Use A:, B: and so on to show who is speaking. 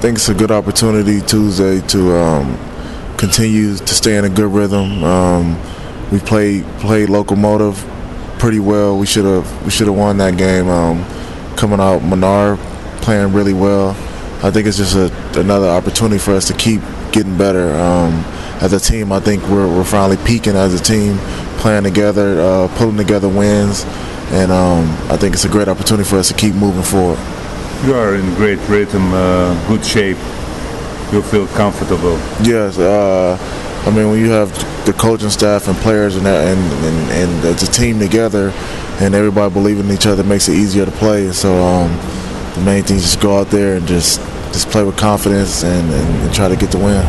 A: think it's a good opportunity Tuesday to um, continue to stay in a good rhythm. Um, we played played Lokomotiv pretty well. We should have we should have won that game. Um, coming out, Menard playing really well. I think it's just a, another opportunity for us to keep getting better. Um, as a team, I think we're, we're finally peaking as a team, playing together, uh, pulling together wins, and um, I think it's a great opportunity for us to keep moving forward.
B: You are in great rhythm, uh, good shape. You feel comfortable.
A: Yes, uh, I mean when you have the coaching staff and players and and, and, and a team together, and everybody believing in each other makes it easier to play. So um, the main thing is just go out there and just just play with confidence and, and, and try to get the win.